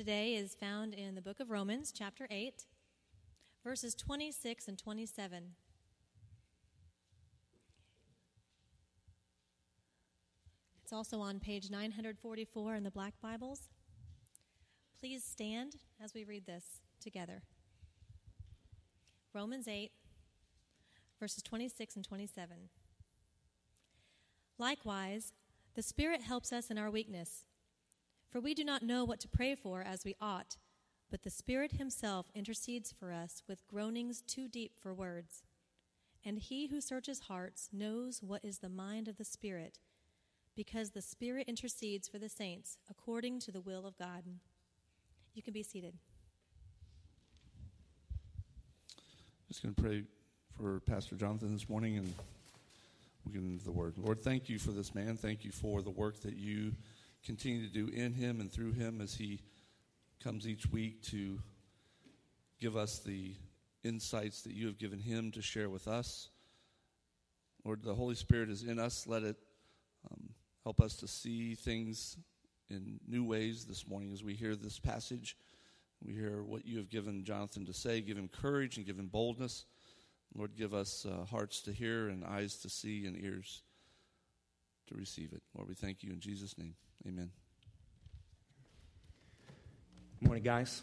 today is found in the book of Romans, chapter 8, verses 26 and 27. It's also on page 944 in the Black Bibles. Please stand as we read this together. Romans 8, verses 26 and 27. Likewise, the Spirit helps us in our weakness. For we do not know what to pray for as we ought, but the Spirit Himself intercedes for us with groanings too deep for words. And He who searches hearts knows what is the mind of the Spirit, because the Spirit intercedes for the saints according to the will of God. You can be seated. Just going to pray for Pastor Jonathan this morning and we get into the word. Lord, thank you for this man. Thank you for the work that you continue to do in him and through him as he comes each week to give us the insights that you have given him to share with us. Lord, the Holy Spirit is in us. Let it um, help us to see things in new ways this morning as we hear this passage. We hear what you have given Jonathan to say. Give him courage and give him boldness. Lord, give us uh, hearts to hear and eyes to see and ears to receive it. Lord, we thank you in Jesus' name. Amen. Good morning, guys.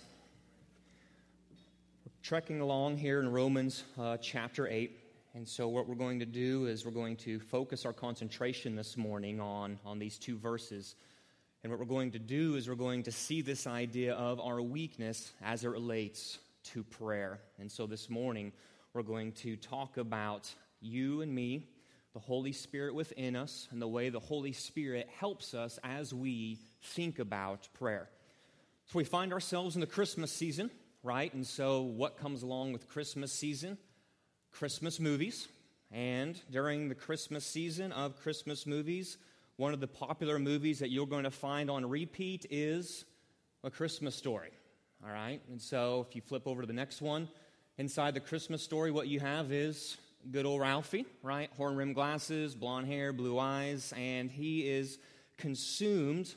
We're trekking along here in Romans uh, chapter 8. And so, what we're going to do is we're going to focus our concentration this morning on, on these two verses. And what we're going to do is we're going to see this idea of our weakness as it relates to prayer. And so, this morning, we're going to talk about you and me the Holy Spirit within us and the way the Holy Spirit helps us as we think about prayer. So we find ourselves in the Christmas season, right? And so what comes along with Christmas season? Christmas movies. And during the Christmas season of Christmas movies, one of the popular movies that you're going to find on repeat is A Christmas Story. All right? And so if you flip over to the next one, inside the Christmas story, what you have is good old Ralphie, right? Horn rimmed glasses, blonde hair, blue eyes, and he is consumed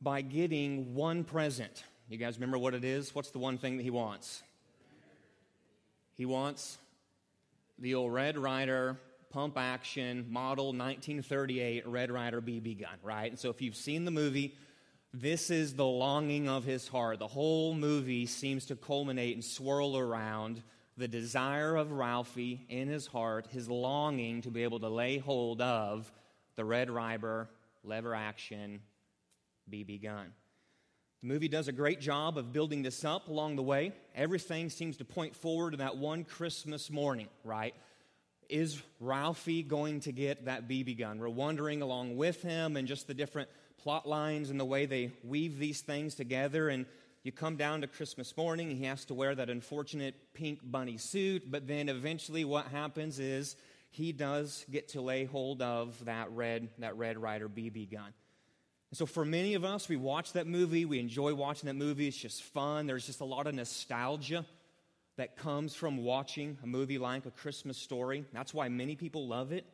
by getting one present. You guys remember what it is? What's the one thing that he wants? He wants the old Red Ryder pump action model 1938 Red Ryder BB gun, right? And so if you've seen the movie, this is the longing of his heart. The whole movie seems to culminate and swirl around the desire of Ralphie in his heart, his longing to be able to lay hold of the Red Ryder lever action BB gun. The movie does a great job of building this up along the way. Everything seems to point forward to that one Christmas morning, right? Is Ralphie going to get that BB gun? We're wondering along with him and just the different plot lines and the way they weave these things together. And you come down to Christmas morning, he has to wear that unfortunate pink bunny suit, but then eventually what happens is he does get to lay hold of that red, that Red Ryder BB gun. And so for many of us, we watch that movie, we enjoy watching that movie, it's just fun. There's just a lot of nostalgia that comes from watching a movie like A Christmas Story. That's why many people love it.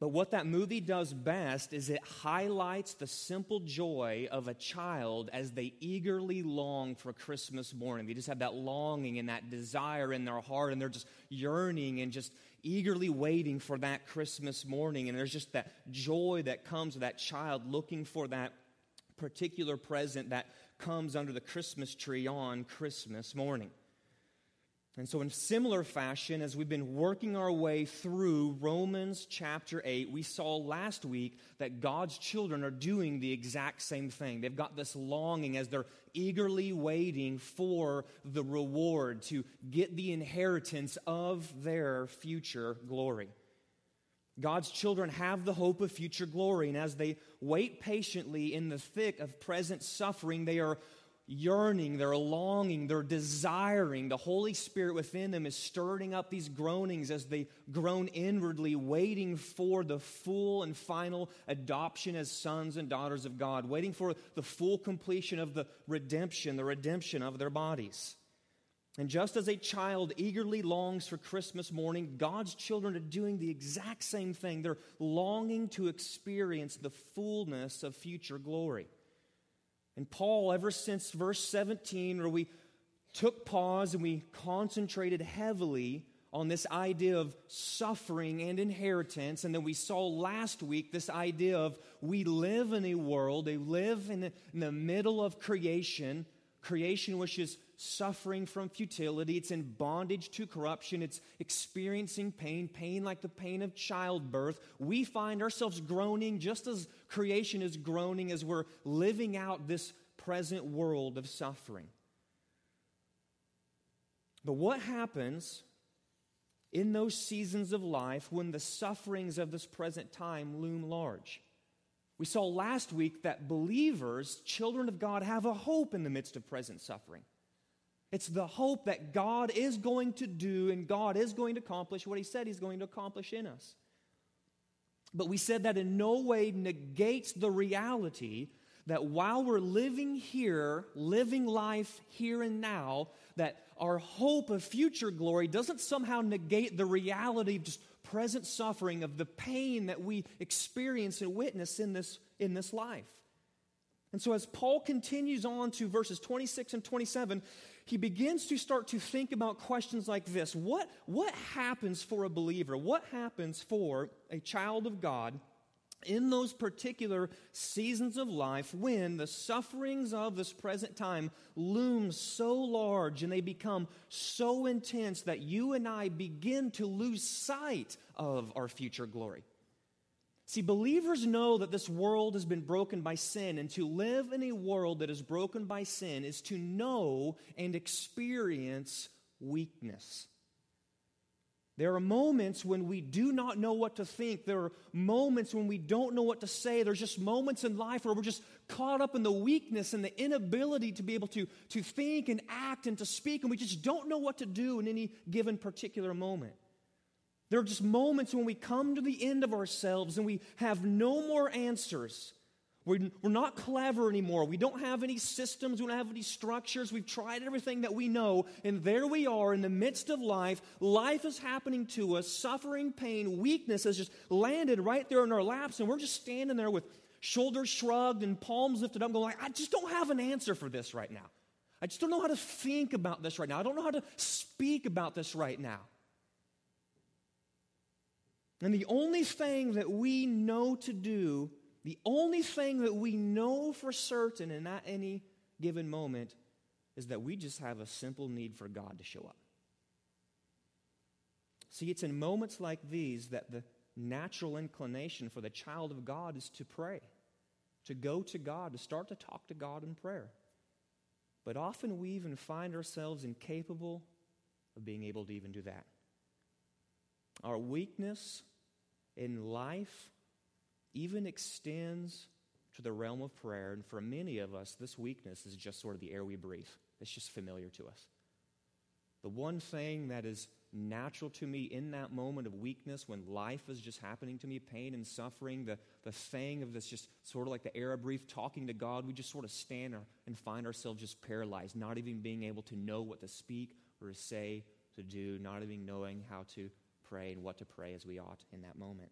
But what that movie does best is it highlights the simple joy of a child as they eagerly long for Christmas morning. They just have that longing and that desire in their heart, and they're just yearning and just eagerly waiting for that Christmas morning. And there's just that joy that comes with that child looking for that particular present that comes under the Christmas tree on Christmas morning. And so, in similar fashion, as we've been working our way through Romans chapter 8, we saw last week that God's children are doing the exact same thing. They've got this longing as they're eagerly waiting for the reward to get the inheritance of their future glory. God's children have the hope of future glory, and as they wait patiently in the thick of present suffering, they are yearning, they're longing, they're desiring. The Holy Spirit within them is stirring up these groanings as they groan inwardly, waiting for the full and final adoption as sons and daughters of God, waiting for the full completion of the redemption, the redemption of their bodies. And just as a child eagerly longs for Christmas morning, God's children are doing the exact same thing. They're longing to experience the fullness of future glory. And Paul, ever since verse 17, where we took pause and we concentrated heavily on this idea of suffering and inheritance. And then we saw last week this idea of we live in a world, they live in the, in the middle of creation, creation which is suffering from futility, it's in bondage to corruption, it's experiencing pain, pain like the pain of childbirth. We find ourselves groaning just as creation is groaning as we're living out this present world of suffering. But what happens in those seasons of life when the sufferings of this present time loom large? We saw last week that believers, children of God, have a hope in the midst of present suffering. It's the hope that God is going to do and God is going to accomplish what He said He's going to accomplish in us. But we said that in no way negates the reality that while we're living here, living life here and now, that our hope of future glory doesn't somehow negate the reality of just present suffering, of the pain that we experience and witness in this, in this life. And so, as Paul continues on to verses 26 and 27, he begins to start to think about questions like this What, what happens for a believer? What happens for a child of God in those particular seasons of life when the sufferings of this present time loom so large and they become so intense that you and I begin to lose sight of our future glory. See, believers know that this world has been broken by sin, and to live in a world that is broken by sin is to know and experience weakness. There are moments when we do not know what to think. There are moments when we don't know what to say. There's just moments in life where we're just caught up in the weakness and the inability to be able to, to think and act and to speak, and we just don't know what to do in any given particular moment. There are just moments when we come to the end of ourselves and we have no more answers. We're, we're not clever anymore. We don't have any systems. We don't have any structures. We've tried everything that we know. And there we are in the midst of life. Life is happening to us. Suffering, pain, weakness has just landed right there in our laps. And we're just standing there with shoulders shrugged and palms lifted up, going, like, I just don't have an answer for this right now. I just don't know how to think about this right now. I don't know how to speak about this right now. And the only thing that we know to do the only thing that we know for certain in that any given moment is that we just have a simple need for God to show up. See, it's in moments like these that the natural inclination for the child of God is to pray, to go to God, to start to talk to God in prayer. But often we even find ourselves incapable of being able to even do that. Our weakness in life even extends to the realm of prayer. And for many of us, this weakness is just sort of the air we breathe, it's just familiar to us. The one thing that is natural to me in that moment of weakness when life is just happening to me, pain and suffering, the, the thing of this just sort of like the air breathe, talking to God, we just sort of stand and find ourselves just paralyzed, not even being able to know what to speak or to say, to do, not even knowing how to pray and what to pray as we ought in that moment.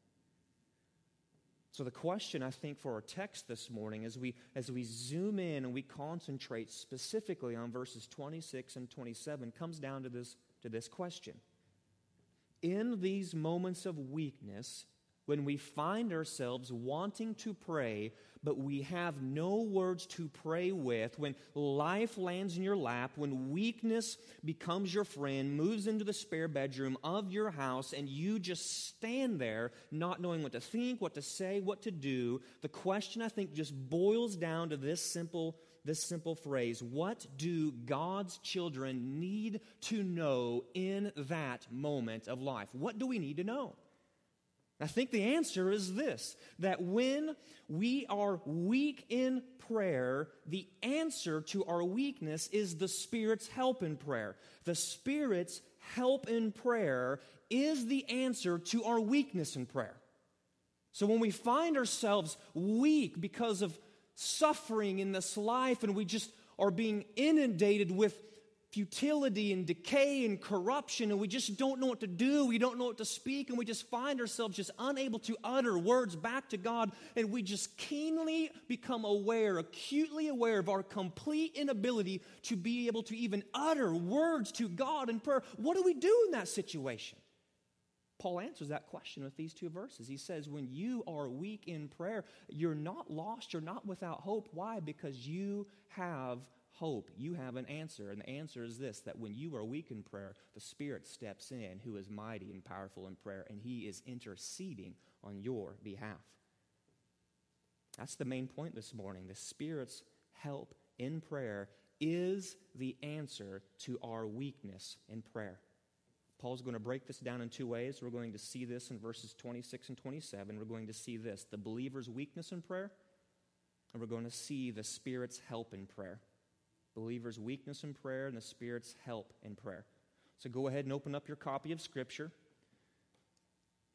So the question I think for our text this morning as we as we zoom in and we concentrate specifically on verses 26 and 27 comes down to this to this question. In these moments of weakness, when we find ourselves wanting to pray, but we have no words to pray with, when life lands in your lap, when weakness becomes your friend, moves into the spare bedroom of your house, and you just stand there not knowing what to think, what to say, what to do, the question I think just boils down to this simple this simple phrase What do God's children need to know in that moment of life? What do we need to know? I think the answer is this that when we are weak in prayer, the answer to our weakness is the Spirit's help in prayer. The Spirit's help in prayer is the answer to our weakness in prayer. So when we find ourselves weak because of suffering in this life and we just are being inundated with futility and decay and corruption, and we just don't know what to do. We don't know what to speak, and we just find ourselves just unable to utter words back to God. And we just keenly become aware, acutely aware of our complete inability to be able to even utter words to God in prayer. What do we do in that situation? Paul answers that question with these two verses. He says, When you are weak in prayer, you're not lost, you're not without hope. Why? Because you have hope, you have an answer. And the answer is this that when you are weak in prayer, the Spirit steps in, who is mighty and powerful in prayer, and He is interceding on your behalf. That's the main point this morning. The Spirit's help in prayer is the answer to our weakness in prayer. Paul's going to break this down in two ways. We're going to see this in verses 26 and 27. We're going to see this the believer's weakness in prayer, and we're going to see the Spirit's help in prayer believer's weakness in prayer and the Spirit's help in prayer. So go ahead and open up your copy of Scripture.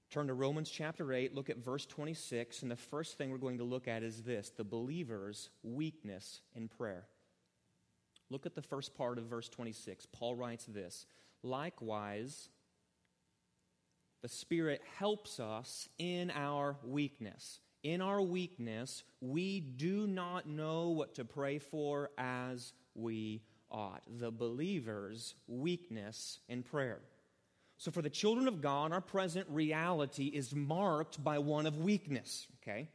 Turn to Romans chapter 8, look at verse 26, and the first thing we're going to look at is this the believer's weakness in prayer. Look at the first part of verse 26. Paul writes this Likewise, the Spirit helps us in our weakness. In our weakness, we do not know what to pray for as we ought. The believer's weakness in prayer. So, for the children of God, our present reality is marked by one of weakness, okay?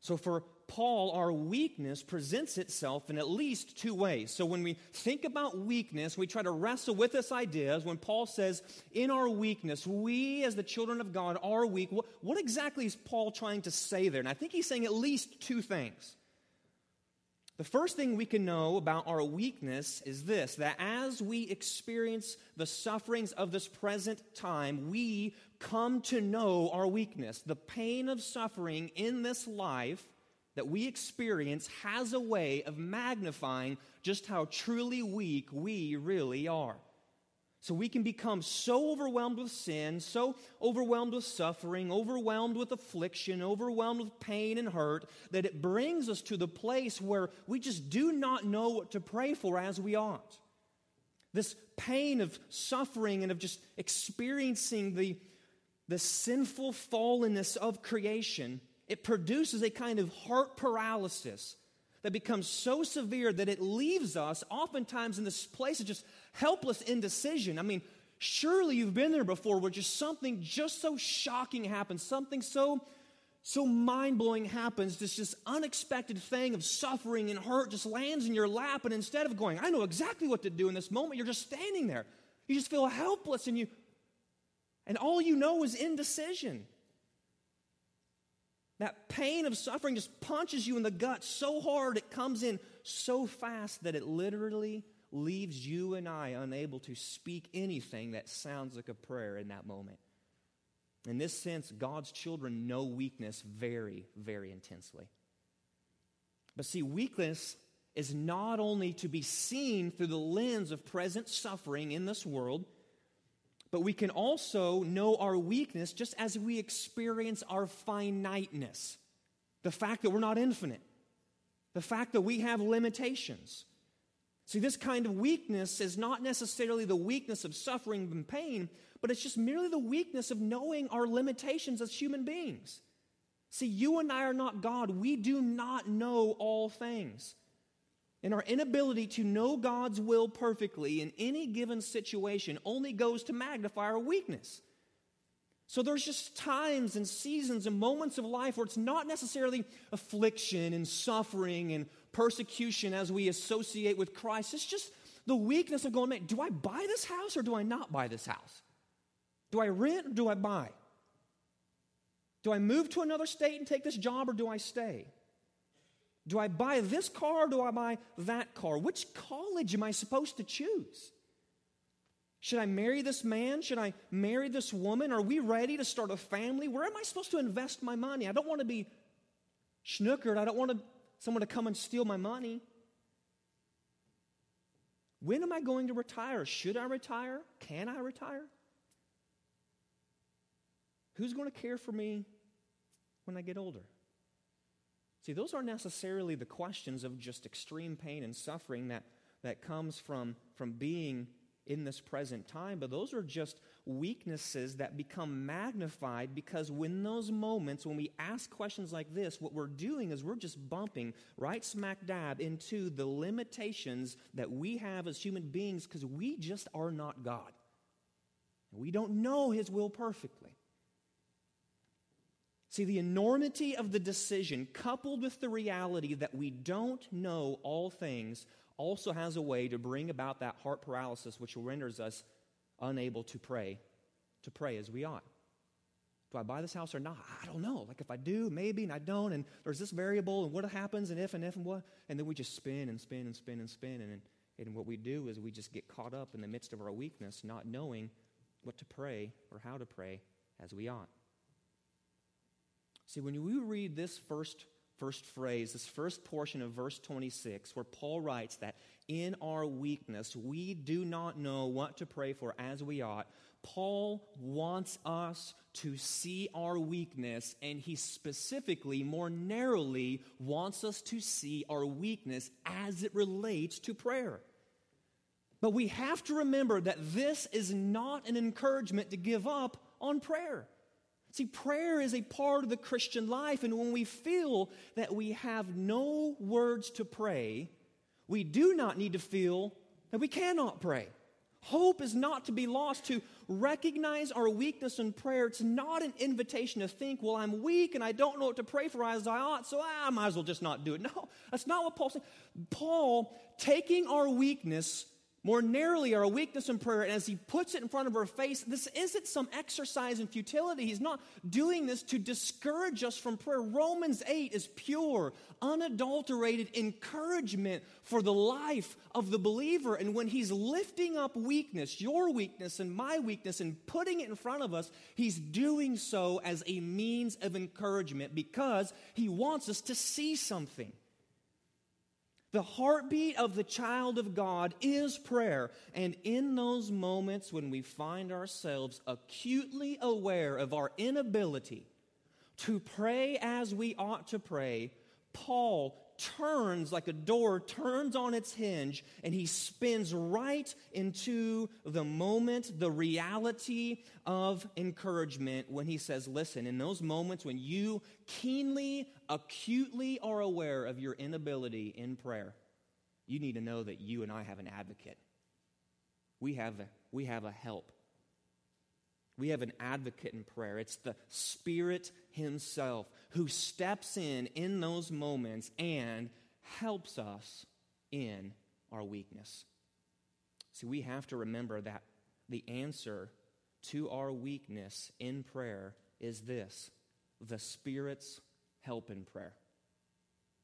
So, for Paul, our weakness presents itself in at least two ways. So, when we think about weakness, we try to wrestle with this idea. When Paul says, in our weakness, we as the children of God are weak, what, what exactly is Paul trying to say there? And I think he's saying at least two things. The first thing we can know about our weakness is this that as we experience the sufferings of this present time, we come to know our weakness. The pain of suffering in this life that we experience has a way of magnifying just how truly weak we really are. So we can become so overwhelmed with sin, so overwhelmed with suffering, overwhelmed with affliction, overwhelmed with pain and hurt, that it brings us to the place where we just do not know what to pray for as we ought. This pain of suffering and of just experiencing the, the sinful fallenness of creation, it produces a kind of heart paralysis that becomes so severe that it leaves us oftentimes in this place of just helpless indecision. I mean, surely you've been there before where just something just so shocking happens, something so so mind-blowing happens this just unexpected thing of suffering and hurt just lands in your lap and instead of going i know exactly what to do in this moment you're just standing there you just feel helpless and you and all you know is indecision that pain of suffering just punches you in the gut so hard it comes in so fast that it literally leaves you and I unable to speak anything that sounds like a prayer in that moment. In this sense, God's children know weakness very, very intensely. But see, weakness is not only to be seen through the lens of present suffering in this world, but we can also know our weakness just as we experience our finiteness. The fact that we're not infinite, the fact that we have limitations. See, this kind of weakness is not necessarily the weakness of suffering and pain, but it's just merely the weakness of knowing our limitations as human beings. See, you and I are not God. We do not know all things. And our inability to know God's will perfectly in any given situation only goes to magnify our weakness. So there's just times and seasons and moments of life where it's not necessarily affliction and suffering and persecution as we associate with Christ. It's just the weakness of going, man, do I buy this house or do I not buy this house? Do I rent or do I buy? Do I move to another state and take this job or do I stay? Do I buy this car or do I buy that car? Which college am I supposed to choose? Should I marry this man? Should I marry this woman? Are we ready to start a family? Where am I supposed to invest my money? I don't want to be schnookered. I don't want to someone to come and steal my money. When am I going to retire? Should I retire? Can I retire? Who's going to care for me when I get older? See, those aren't necessarily the questions of just extreme pain and suffering that, that comes from, from being in this present time, but those are just weaknesses that become magnified because when those moments, when we ask questions like this, what we're doing is we're just bumping right smack dab into the limitations that we have as human beings because we just are not God. We don't know His will perfectly. See, the enormity of the decision, coupled with the reality that we don't know all things, also has a way to bring about that heart paralysis which renders us unable to pray, to pray as we ought. Do I buy this house or not? I don't know. Like if I do, maybe, and I don't, and there's this variable, and what happens, and if, and if, and what, and then we just spin and spin and spin and spin, and, and what we do is we just get caught up in the midst of our weakness, not knowing what to pray or how to pray as we ought. See, when we read this first first phrase, this first portion of verse 26, where Paul writes that in our weakness we do not know what to pray for as we ought, Paul wants us to see our weakness, and he specifically, more narrowly, wants us to see our weakness as it relates to prayer. But we have to remember that this is not an encouragement to give up on prayer. See, prayer is a part of the Christian life, and when we feel that we have no words to pray, we do not need to feel that we cannot pray. Hope is not to be lost to recognize our weakness in prayer. It's not an invitation to think, well, I'm weak and I don't know what to pray for as I ought, so I might as well just not do it. No, that's not what Paul said. Paul, taking our weakness, more narrowly our weakness in prayer. And as he puts it in front of our face, this isn't some exercise in futility. He's not doing this to discourage us from prayer. Romans 8 is pure, unadulterated encouragement for the life of the believer. And when he's lifting up weakness, your weakness and my weakness, and putting it in front of us, he's doing so as a means of encouragement because he wants us to see something. The heartbeat of the child of God is prayer. And in those moments when we find ourselves acutely aware of our inability to pray as we ought to pray, Paul turns like a door turns on its hinge and he spins right into the moment, the reality of encouragement when he says, Listen, in those moments when you keenly, acutely are aware of your inability in prayer, you need to know that you and I have an advocate. We have a, we have a help. We have an advocate in prayer. It's the Spirit Himself who steps in in those moments and helps us in our weakness. See, we have to remember that the answer to our weakness in prayer is this the Spirit's help in prayer.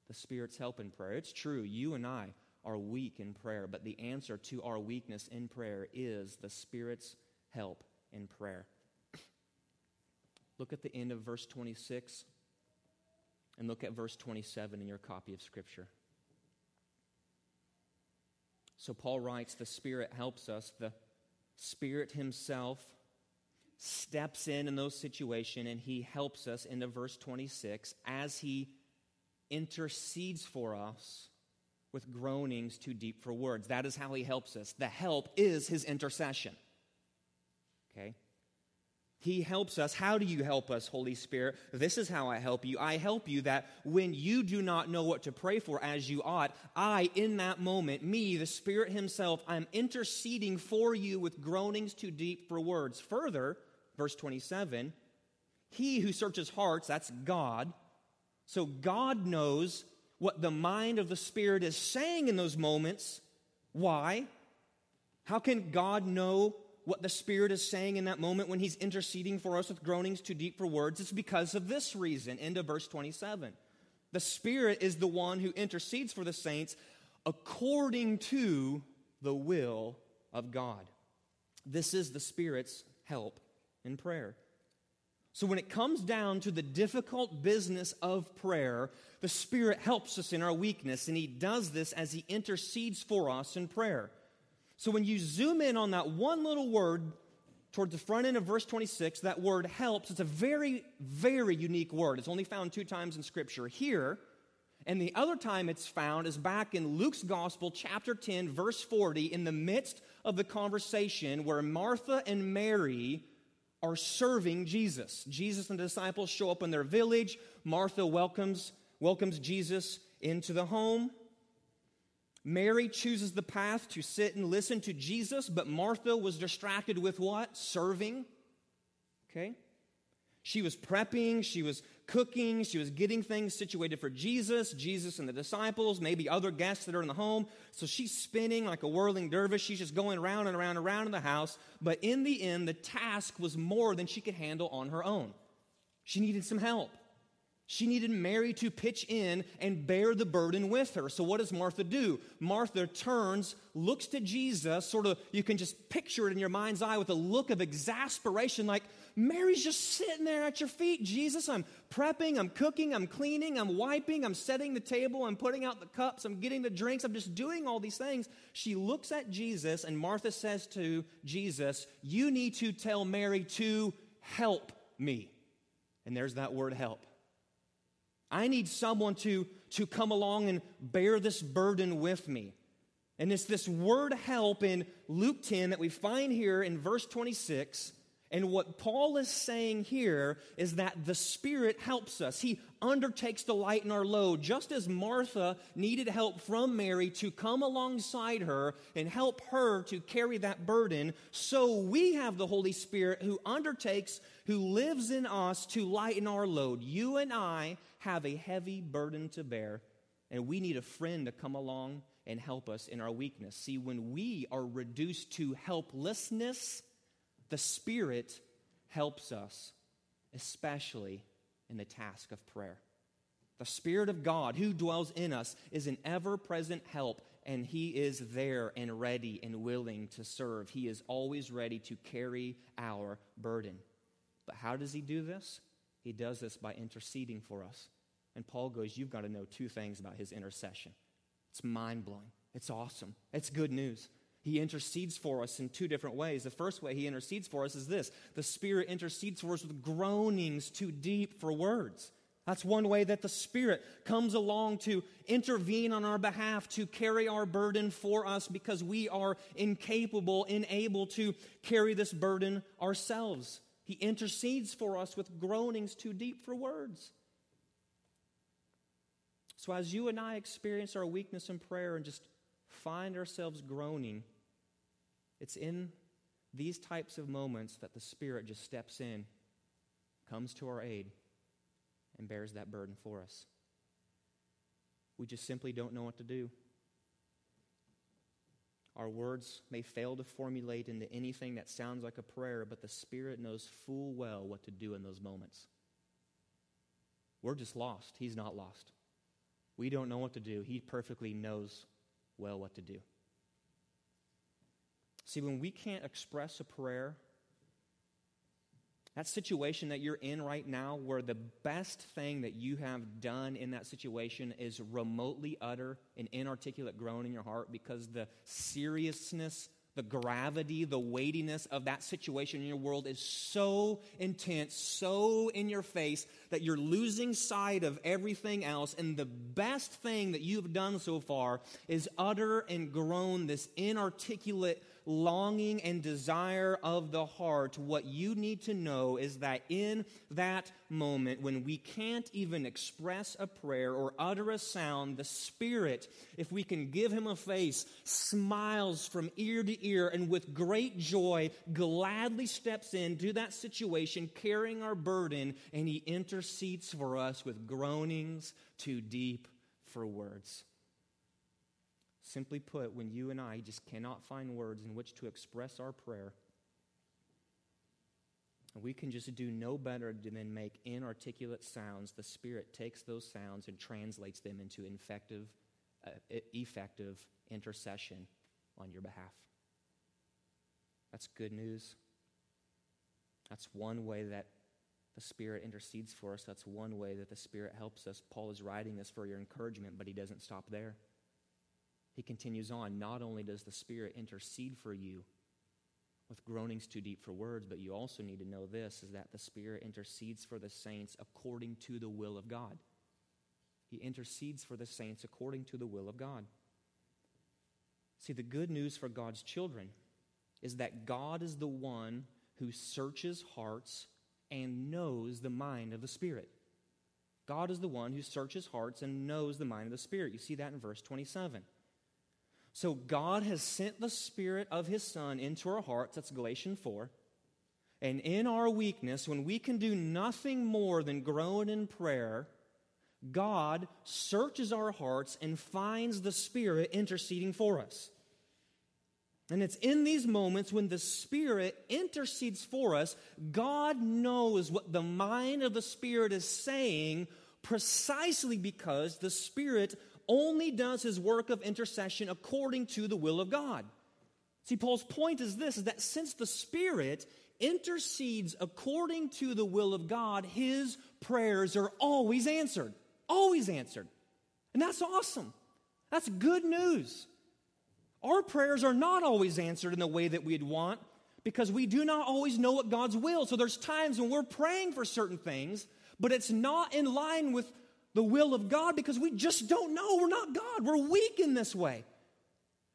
The Spirit's help in prayer. It's true, you and I are weak in prayer, but the answer to our weakness in prayer is the Spirit's help in prayer. Look at the end of verse 26 and look at verse 27 in your copy of Scripture. So Paul writes, The Spirit helps us. The Spirit Himself steps in in those situations and He helps us into verse 26 as He intercedes for us with groanings too deep for words. That is how He helps us. The help is His intercession. Okay? He helps us. How do you help us, Holy Spirit? This is how I help you. I help you that when you do not know what to pray for as you ought, I, in that moment, me, the Spirit Himself, I'm interceding for you with groanings too deep for words. Further, verse 27, He who searches hearts, that's God. So God knows what the mind of the Spirit is saying in those moments. Why? How can God know what the Spirit is saying in that moment when He's interceding for us with groanings too deep for words, it's because of this reason. Into verse 27. The Spirit is the one who intercedes for the saints according to the will of God. This is the Spirit's help in prayer. So, when it comes down to the difficult business of prayer, the Spirit helps us in our weakness, and He does this as He intercedes for us in prayer. So when you zoom in on that one little word towards the front end of verse 26, that word helps. It's a very, very unique word. It's only found two times in Scripture. Here, And the other time it's found is back in Luke's Gospel, chapter 10, verse 40, in the midst of the conversation where Martha and Mary are serving Jesus. Jesus and the disciples show up in their village. Martha welcomes, welcomes Jesus into the home. Mary chooses the path to sit and listen to Jesus, but Martha was distracted with what? Serving. Okay? She was prepping, she was cooking, she was getting things situated for Jesus, Jesus and the disciples, maybe other guests that are in the home. So she's spinning like a whirling dervish. She's just going around and around and around in the house. But in the end, the task was more than she could handle on her own. She needed some help. She needed Mary to pitch in and bear the burden with her. So, what does Martha do? Martha turns, looks to Jesus, sort of, you can just picture it in your mind's eye with a look of exasperation, like, Mary's just sitting there at your feet. Jesus, I'm prepping, I'm cooking, I'm cleaning, I'm wiping, I'm setting the table, I'm putting out the cups, I'm getting the drinks, I'm just doing all these things. She looks at Jesus, and Martha says to Jesus, You need to tell Mary to help me. And there's that word help. I need someone to, to come along and bear this burden with me. And it's this word help in Luke 10 that we find here in verse 26 and what Paul is saying here is that the Spirit helps us. He undertakes to lighten our load, just as Martha needed help from Mary to come alongside her and help her to carry that burden. So we have the Holy Spirit who undertakes, who lives in us to lighten our load. You and I have a heavy burden to bear, and we need a friend to come along and help us in our weakness. See, when we are reduced to helplessness, the Spirit helps us, especially in the task of prayer. The Spirit of God, who dwells in us, is an ever present help, and He is there and ready and willing to serve. He is always ready to carry our burden. But how does He do this? He does this by interceding for us. And Paul goes, You've got to know two things about His intercession. It's mind blowing, it's awesome, it's good news. He intercedes for us in two different ways. The first way he intercedes for us is this the Spirit intercedes for us with groanings too deep for words. That's one way that the Spirit comes along to intervene on our behalf, to carry our burden for us because we are incapable, unable to carry this burden ourselves. He intercedes for us with groanings too deep for words. So, as you and I experience our weakness in prayer and just find ourselves groaning, it's in these types of moments that the Spirit just steps in, comes to our aid, and bears that burden for us. We just simply don't know what to do. Our words may fail to formulate into anything that sounds like a prayer, but the Spirit knows full well what to do in those moments. We're just lost. He's not lost. We don't know what to do. He perfectly knows well what to do. See, when we can't express a prayer, that situation that you're in right now, where the best thing that you have done in that situation is remotely utter an inarticulate groan in your heart because the seriousness, the gravity, the weightiness of that situation in your world is so intense, so in your face that you're losing sight of everything else. And the best thing that you've done so far is utter and groan this inarticulate longing and desire of the heart, what you need to know is that in that moment, when we can't even express a prayer or utter a sound, the Spirit, if we can give Him a face, smiles from ear to ear and with great joy gladly steps into that situation, carrying our burden, and He intercedes for us with groanings too deep for words. Simply put, when you and I just cannot find words in which to express our prayer, we can just do no better than make inarticulate sounds. The Spirit takes those sounds and translates them into effective, uh, effective intercession on your behalf. That's good news. That's one way that the Spirit intercedes for us. That's one way that the Spirit helps us. Paul is writing this for your encouragement, but he doesn't stop there. He continues on, not only does the Spirit intercede for you with groanings too deep for words, but you also need to know this is that the Spirit intercedes for the saints according to the will of God. he intercedes for the saints according to the will of God. See, the good news for God's children is that God is the one who searches hearts and knows the mind of the Spirit. God is the one who searches hearts and knows the mind of the Spirit. You see that in verse 27. So God has sent the Spirit of His Son into our hearts. That's Galatians 4. And in our weakness, when we can do nothing more than groan in prayer, God searches our hearts and finds the Spirit interceding for us. And it's in these moments when the Spirit intercedes for us, God knows what the mind of the Spirit is saying precisely because the Spirit only does his work of intercession according to the will of God. See, Paul's point is this is that since the Spirit intercedes according to the will of God, his prayers are always answered. Always answered. And that's awesome. That's good news. Our prayers are not always answered in the way that we'd want because we do not always know what God's will. So there's times when we're praying for certain things, but it's not in line with the will of God because we just don't know. We're not God. We're weak in this way.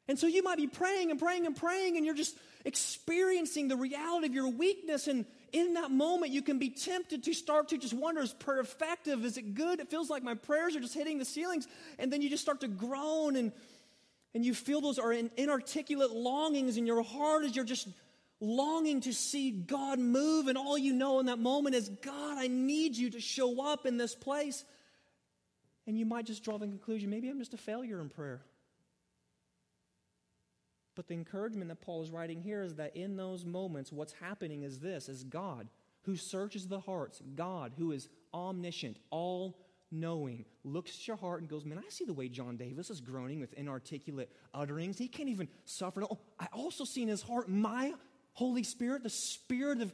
And so you might be praying and praying and praying, and you're just experiencing the reality of your weakness. And in that moment, you can be tempted to start to just wonder is prayer effective? Is it good? It feels like my prayers are just hitting the ceilings. And then you just start to groan, and, and you feel those are inarticulate longings in your heart as you're just longing to see God move. And all you know in that moment is, God, I need you to show up in this place. And you might just draw the conclusion maybe I'm just a failure in prayer. But the encouragement that Paul is writing here is that in those moments, what's happening is this is God who searches the hearts, God who is omniscient, all knowing, looks at your heart and goes, Man, I see the way John Davis is groaning with inarticulate utterings. He can't even suffer. Oh, I also see in his heart my Holy Spirit, the Spirit of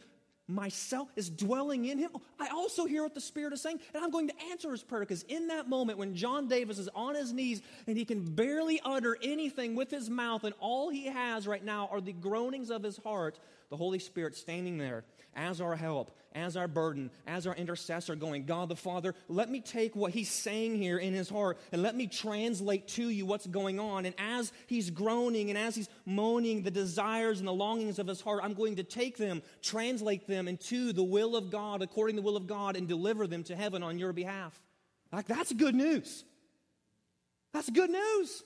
myself is dwelling in him. I also hear what the Spirit is saying, and I'm going to answer his prayer because in that moment when John Davis is on his knees and he can barely utter anything with his mouth, and all he has right now are the groanings of his heart, the Holy Spirit standing there as our help, as our burden, as our intercessor, going, God the Father, let me take what he's saying here in his heart and let me translate to you what's going on. And as he's groaning and as he's moaning the desires and the longings of his heart, I'm going to take them, translate them into the will of God, according to the will of God, and deliver them to heaven on your behalf. Like, that's good news. That's good news.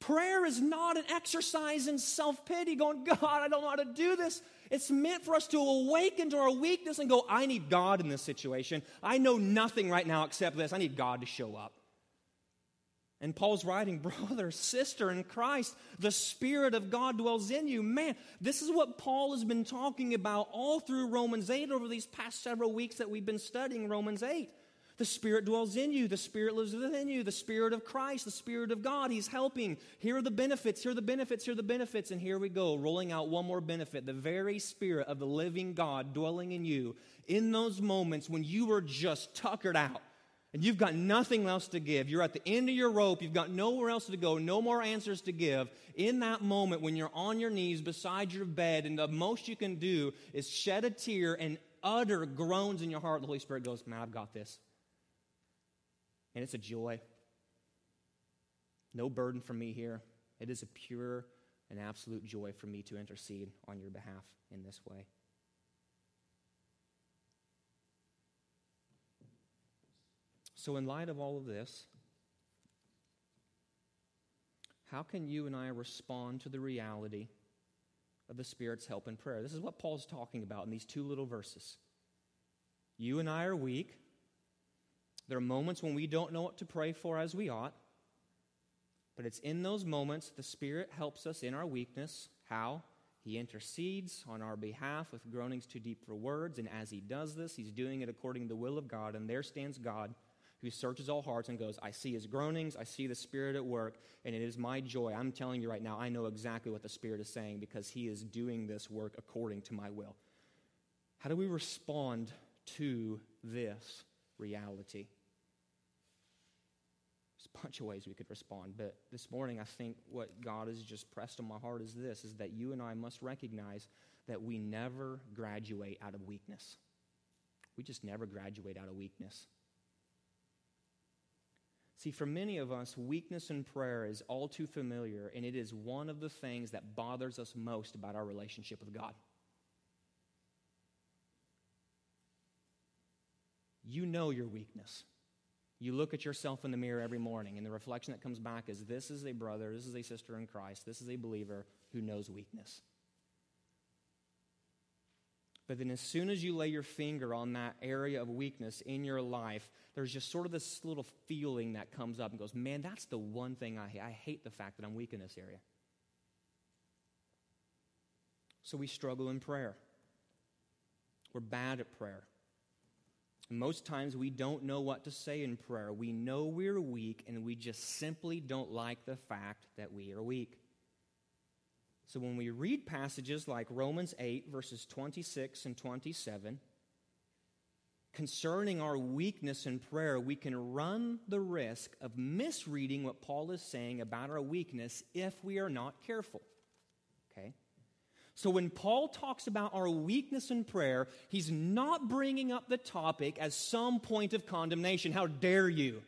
Prayer is not an exercise in self pity, going, God, I don't know how to do this. It's meant for us to awaken to our weakness and go, I need God in this situation. I know nothing right now except this. I need God to show up. And Paul's writing, brother, sister in Christ, the Spirit of God dwells in you. Man, this is what Paul has been talking about all through Romans 8 over these past several weeks that we've been studying Romans 8. The Spirit dwells in you. The Spirit lives within you. The Spirit of Christ, the Spirit of God. He's helping. Here are the benefits. Here are the benefits. Here are the benefits. And here we go, rolling out one more benefit. The very Spirit of the living God dwelling in you in those moments when you are just tuckered out and you've got nothing else to give. You're at the end of your rope. You've got nowhere else to go, no more answers to give. In that moment when you're on your knees beside your bed and the most you can do is shed a tear and utter groans in your heart, the Holy Spirit goes, Man, I've got this and it's a joy. No burden for me here. It is a pure and absolute joy for me to intercede on your behalf in this way. So, in light of all of this, how can you and I respond to the reality of the Spirit's help in prayer? This is what Paul's talking about in these two little verses. You and I are weak. There are moments when we don't know what to pray for as we ought, but it's in those moments the Spirit helps us in our weakness. How? He intercedes on our behalf with groanings too deep for words, and as he does this, he's doing it according to the will of God, and there stands God who searches all hearts and goes, I see his groanings, I see the Spirit at work, and it is my joy. I'm telling you right now, I know exactly what the Spirit is saying because he is doing this work according to my will. How do we respond to this? Reality. There's a bunch of ways we could respond, but this morning I think what God has just pressed on my heart is this is that you and I must recognize that we never graduate out of weakness. We just never graduate out of weakness. See, for many of us, weakness in prayer is all too familiar, and it is one of the things that bothers us most about our relationship with God. You know your weakness. You look at yourself in the mirror every morning, and the reflection that comes back is this is a brother, this is a sister in Christ, this is a believer who knows weakness. But then, as soon as you lay your finger on that area of weakness in your life, there's just sort of this little feeling that comes up and goes, Man, that's the one thing I hate. I hate the fact that I'm weak in this area. So we struggle in prayer. We're bad at prayer. Most times we don't know what to say in prayer. We know we're weak, and we just simply don't like the fact that we are weak. So when we read passages like Romans 8, verses 26 and 27, concerning our weakness in prayer, we can run the risk of misreading what Paul is saying about our weakness if we are not careful. So when Paul talks about our weakness in prayer, he's not bringing up the topic as some point of condemnation. How dare you?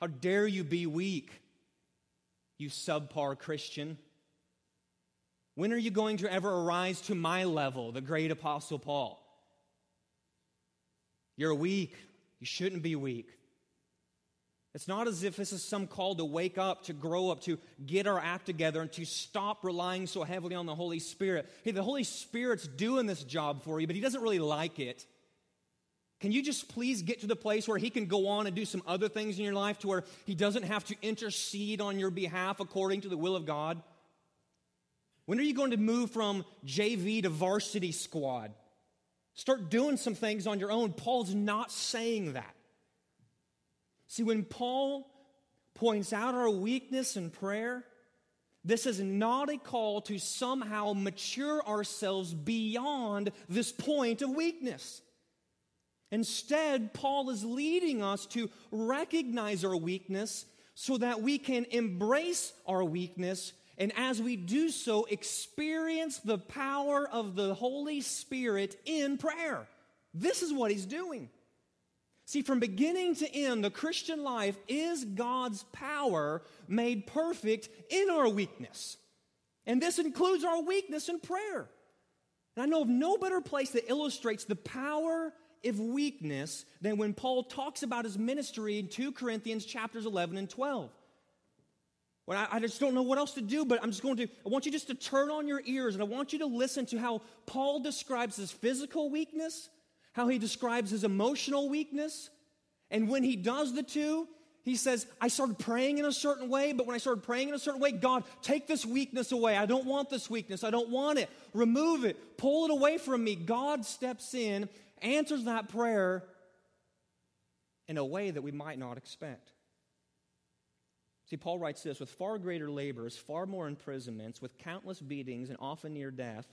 How dare you be weak, you subpar Christian? When are you going to ever arise to my level, the great Apostle Paul? You're weak. You shouldn't be weak. It's not as if this is some call to wake up, to grow up, to get our act together, and to stop relying so heavily on the Holy Spirit. Hey, the Holy Spirit's doing this job for you, but He doesn't really like it. Can you just please get to the place where He can go on and do some other things in your life to where He doesn't have to intercede on your behalf according to the will of God? When are you going to move from JV to varsity squad? Start doing some things on your own. Paul's not saying that. See, when Paul points out our weakness in prayer, this is not a call to somehow mature ourselves beyond this point of weakness. Instead, Paul is leading us to recognize our weakness so that we can embrace our weakness and as we do so, experience the power of the Holy Spirit in prayer. This is what he's doing. See, from beginning to end, the Christian life is God's power made perfect in our weakness. And this includes our weakness in prayer. And I know of no better place that illustrates the power of weakness than when Paul talks about his ministry in 2 Corinthians chapters 11 and 12. Well, I, I just don't know what else to do, but I'm just going to, I want you just to turn on your ears and I want you to listen to how Paul describes his physical weakness, how he describes his emotional weakness. And when he does the two, he says, I started praying in a certain way, but when I started praying in a certain way, God, take this weakness away. I don't want this weakness. I don't want it. Remove it. Pull it away from me. God steps in, answers that prayer in a way that we might not expect. See, Paul writes this with far greater labors, far more imprisonments, with countless beatings, and often near death.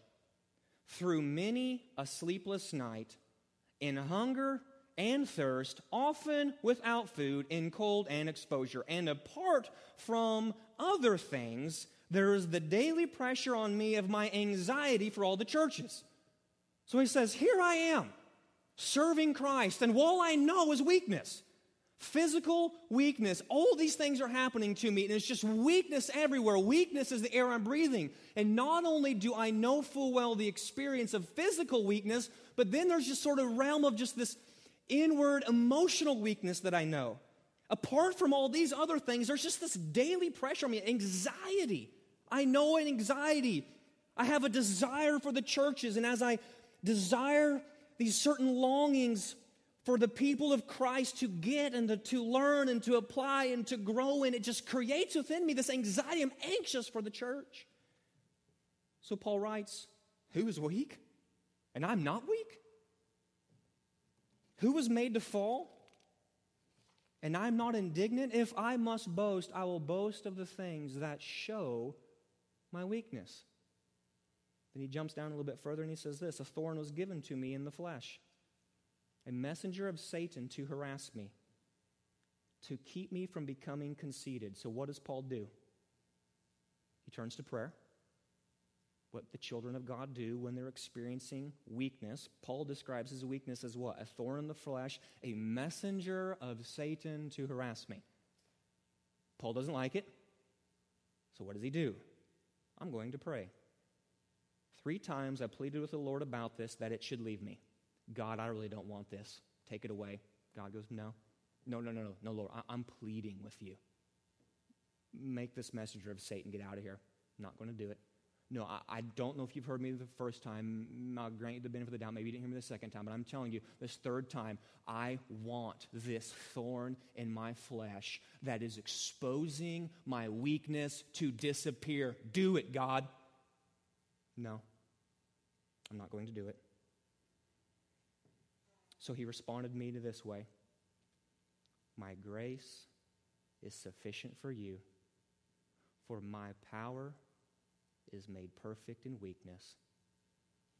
through many a sleepless night, in hunger and thirst, often without food, in cold and exposure. And apart from other things, there is the daily pressure on me of my anxiety for all the churches. So he says, Here I am, serving Christ, and all I know is weakness. Physical weakness. All these things are happening to me, and it's just weakness everywhere. Weakness is the air I'm breathing. And not only do I know full well the experience of physical weakness, but then there's just sort of realm of just this inward emotional weakness that I know. Apart from all these other things, there's just this daily pressure on me, anxiety. I know an anxiety. I have a desire for the churches, and as I desire these certain longings for the people of Christ to get and to, to learn and to apply and to grow in. It just creates within me this anxiety. I'm anxious for the church. So Paul writes, Who is weak? And I'm not weak. Who was made to fall? And I'm not indignant. If I must boast, I will boast of the things that show my weakness. Then he jumps down a little bit further and he says this A thorn was given to me in the flesh, a messenger of Satan to harass me, to keep me from becoming conceited. So, what does Paul do? He turns to prayer. What the children of God do when they're experiencing weakness. Paul describes his weakness as what? A thorn in the flesh, a messenger of Satan to harass me. Paul doesn't like it. So, what does he do? I'm going to pray. Three times I pleaded with the Lord about this that it should leave me. God, I really don't want this. Take it away. God goes, No. No, no, no, no, no, Lord. I- am pleading with you. Make this messenger of Satan get out of here. I'm not going to do it. No, I, I, don't know if you've heard me the first time. I'll grant you the benefit of the doubt. Maybe you didn't hear me the second time, but I'm telling you, this third time, I want this thorn in my flesh that is exposing my weakness to disappear. Do it, God. No. I'm not going to do it. So he responded me to this way My grace is sufficient for you, for my power is made perfect in weakness.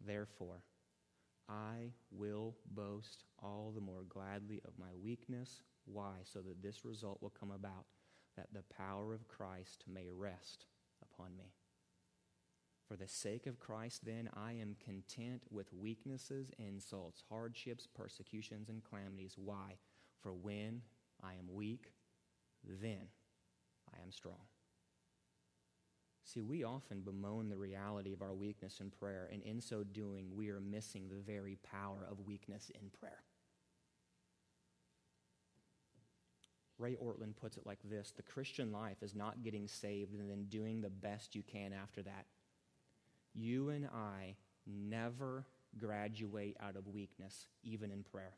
Therefore, I will boast all the more gladly of my weakness. Why? So that this result will come about, that the power of Christ may rest upon me. For the sake of Christ, then, I am content with weaknesses, insults, hardships, persecutions, and calamities. Why? For when I am weak, then I am strong. See, we often bemoan the reality of our weakness in prayer, and in so doing, we are missing the very power of weakness in prayer. Ray Ortlund puts it like this The Christian life is not getting saved and then doing the best you can after that you and I never graduate out of weakness, even in prayer.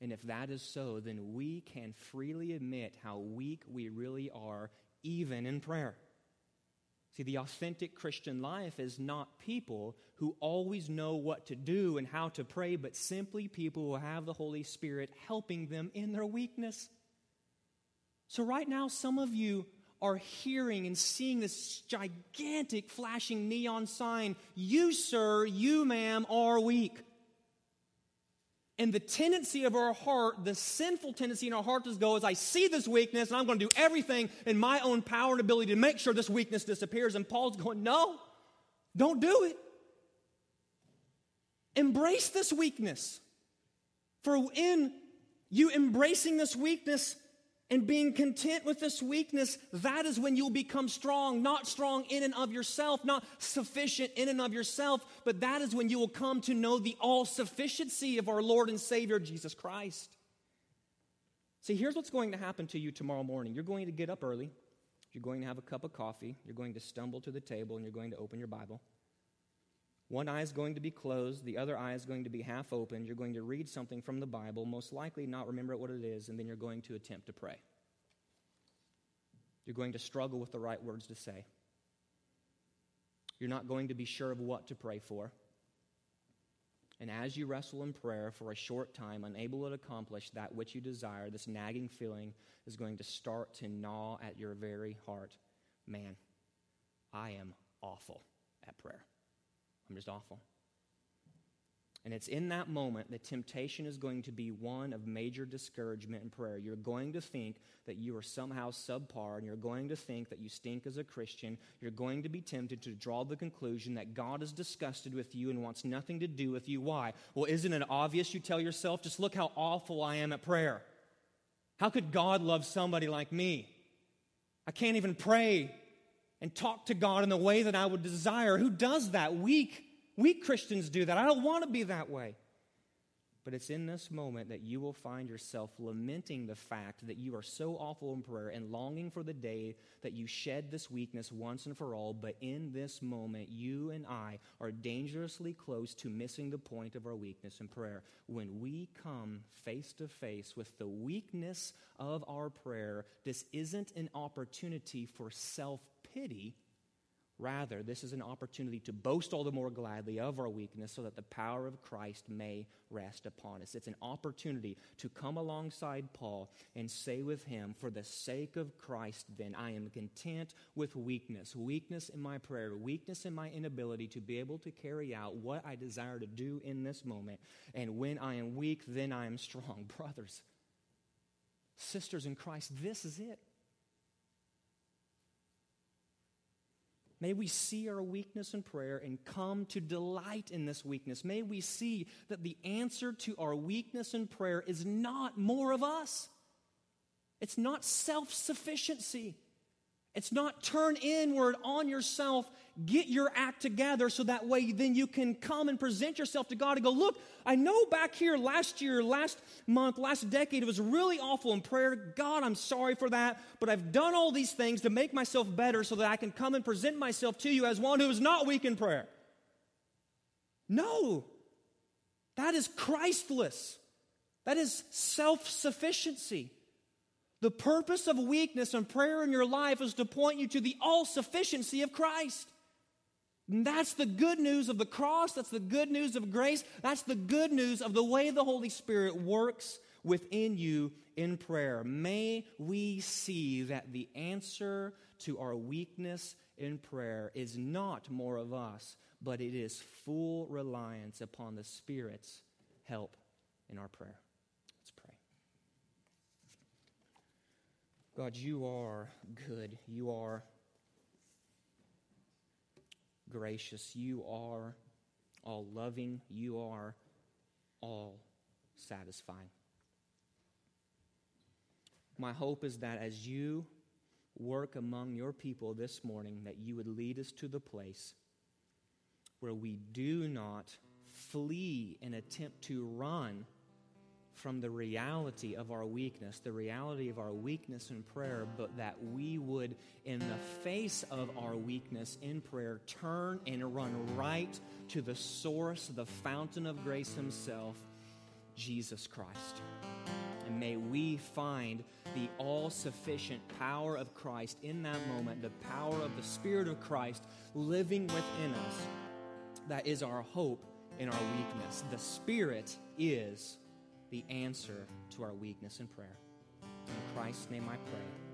And if that is so, then we can freely admit how weak we really are, even in prayer. See, the authentic Christian life is not people who always know what to do and how to pray, but simply people who have the Holy Spirit helping them in their weakness. So, right now, some of you are hearing and seeing this gigantic flashing neon sign You, sir, you, ma'am, are weak. And the tendency of our heart, the sinful tendency in our heart, is go as I see this weakness, and I'm going to do everything in my own power and ability to make sure this weakness disappears. And Paul's going, No, don't do it. Embrace this weakness. For in you embracing this weakness, and being content with this weakness, that is when you'll become strong, not strong in and of yourself, not sufficient in and of yourself, but that is when you will come to know the all sufficiency of our Lord and Savior, Jesus Christ. See, here's what's going to happen to you tomorrow morning. You're going to get up early, you're going to have a cup of coffee, you're going to stumble to the table, and you're going to open your Bible. One eye is going to be closed, the other eye is going to be half open. You're going to read something from the Bible, most likely not remember what it is, and then you're going to attempt to pray. You're going to struggle with the right words to say. You're not going to be sure of what to pray for. And as you wrestle in prayer for a short time, unable to accomplish that which you desire, this nagging feeling is going to start to gnaw at your very heart. Man, I am awful at prayer. I'm just awful. And it's in that moment that temptation is going to be one of major discouragement in prayer. You're going to think that you are somehow subpar, and you're going to think that you stink as a Christian. You're going to be tempted to draw the conclusion that God is disgusted with you and wants nothing to do with you. Why? Well, isn't it obvious you tell yourself, just look how awful I am at prayer? How could God love somebody like me? I can't even pray and talk to God in the way that I would desire. Who does that? Weak, weak Christians do that. I don't want to be that way. But it's in this moment that you will find yourself lamenting the fact that you are so awful in prayer and longing for the day that you shed this weakness once and for all. But in this moment, you and I are dangerously close to missing the point of our weakness in prayer. When we come face to face with the weakness of our prayer, this isn't an opportunity for self pity, Rather, this is an opportunity to boast all the more gladly of our weakness so that the power of Christ may rest upon us. It's an opportunity to come alongside Paul and say with him, For the sake of Christ, then, I am content with weakness. Weakness in my prayer, weakness in my inability to be able to carry out what I desire to do in this moment. And when I am weak, then I am strong. Brothers, sisters in Christ, this is it. May we see our weakness in prayer and come to delight in this weakness. May we see that the answer to our weakness in prayer is not more of us. It's not self sufficiency. It's not turn inward on yourself, get your act together so that way then you can come and present yourself to God and go, Look, I know back here last year, last month, last decade, it was really awful in prayer. God, I'm sorry for that, but I've done all these things to make myself better so that I can come and present myself to you as one who is not weak in prayer. No, that is Christless, that is self sufficiency. The purpose of weakness and prayer in your life is to point you to the all sufficiency of Christ. And that's the good news of the cross. That's the good news of grace. That's the good news of the way the Holy Spirit works within you in prayer. May we see that the answer to our weakness in prayer is not more of us, but it is full reliance upon the Spirit's help in our prayer. God, you are good. You are gracious. You are all loving. You are all satisfying. My hope is that as you work among your people this morning, that you would lead us to the place where we do not flee and attempt to run from the reality of our weakness, the reality of our weakness in prayer, but that we would, in the face of our weakness in prayer, turn and run right to the source, the fountain of grace Himself, Jesus Christ. And may we find the all sufficient power of Christ in that moment, the power of the Spirit of Christ living within us. That is our hope in our weakness. The Spirit is the answer to our weakness in prayer. In Christ's name I pray.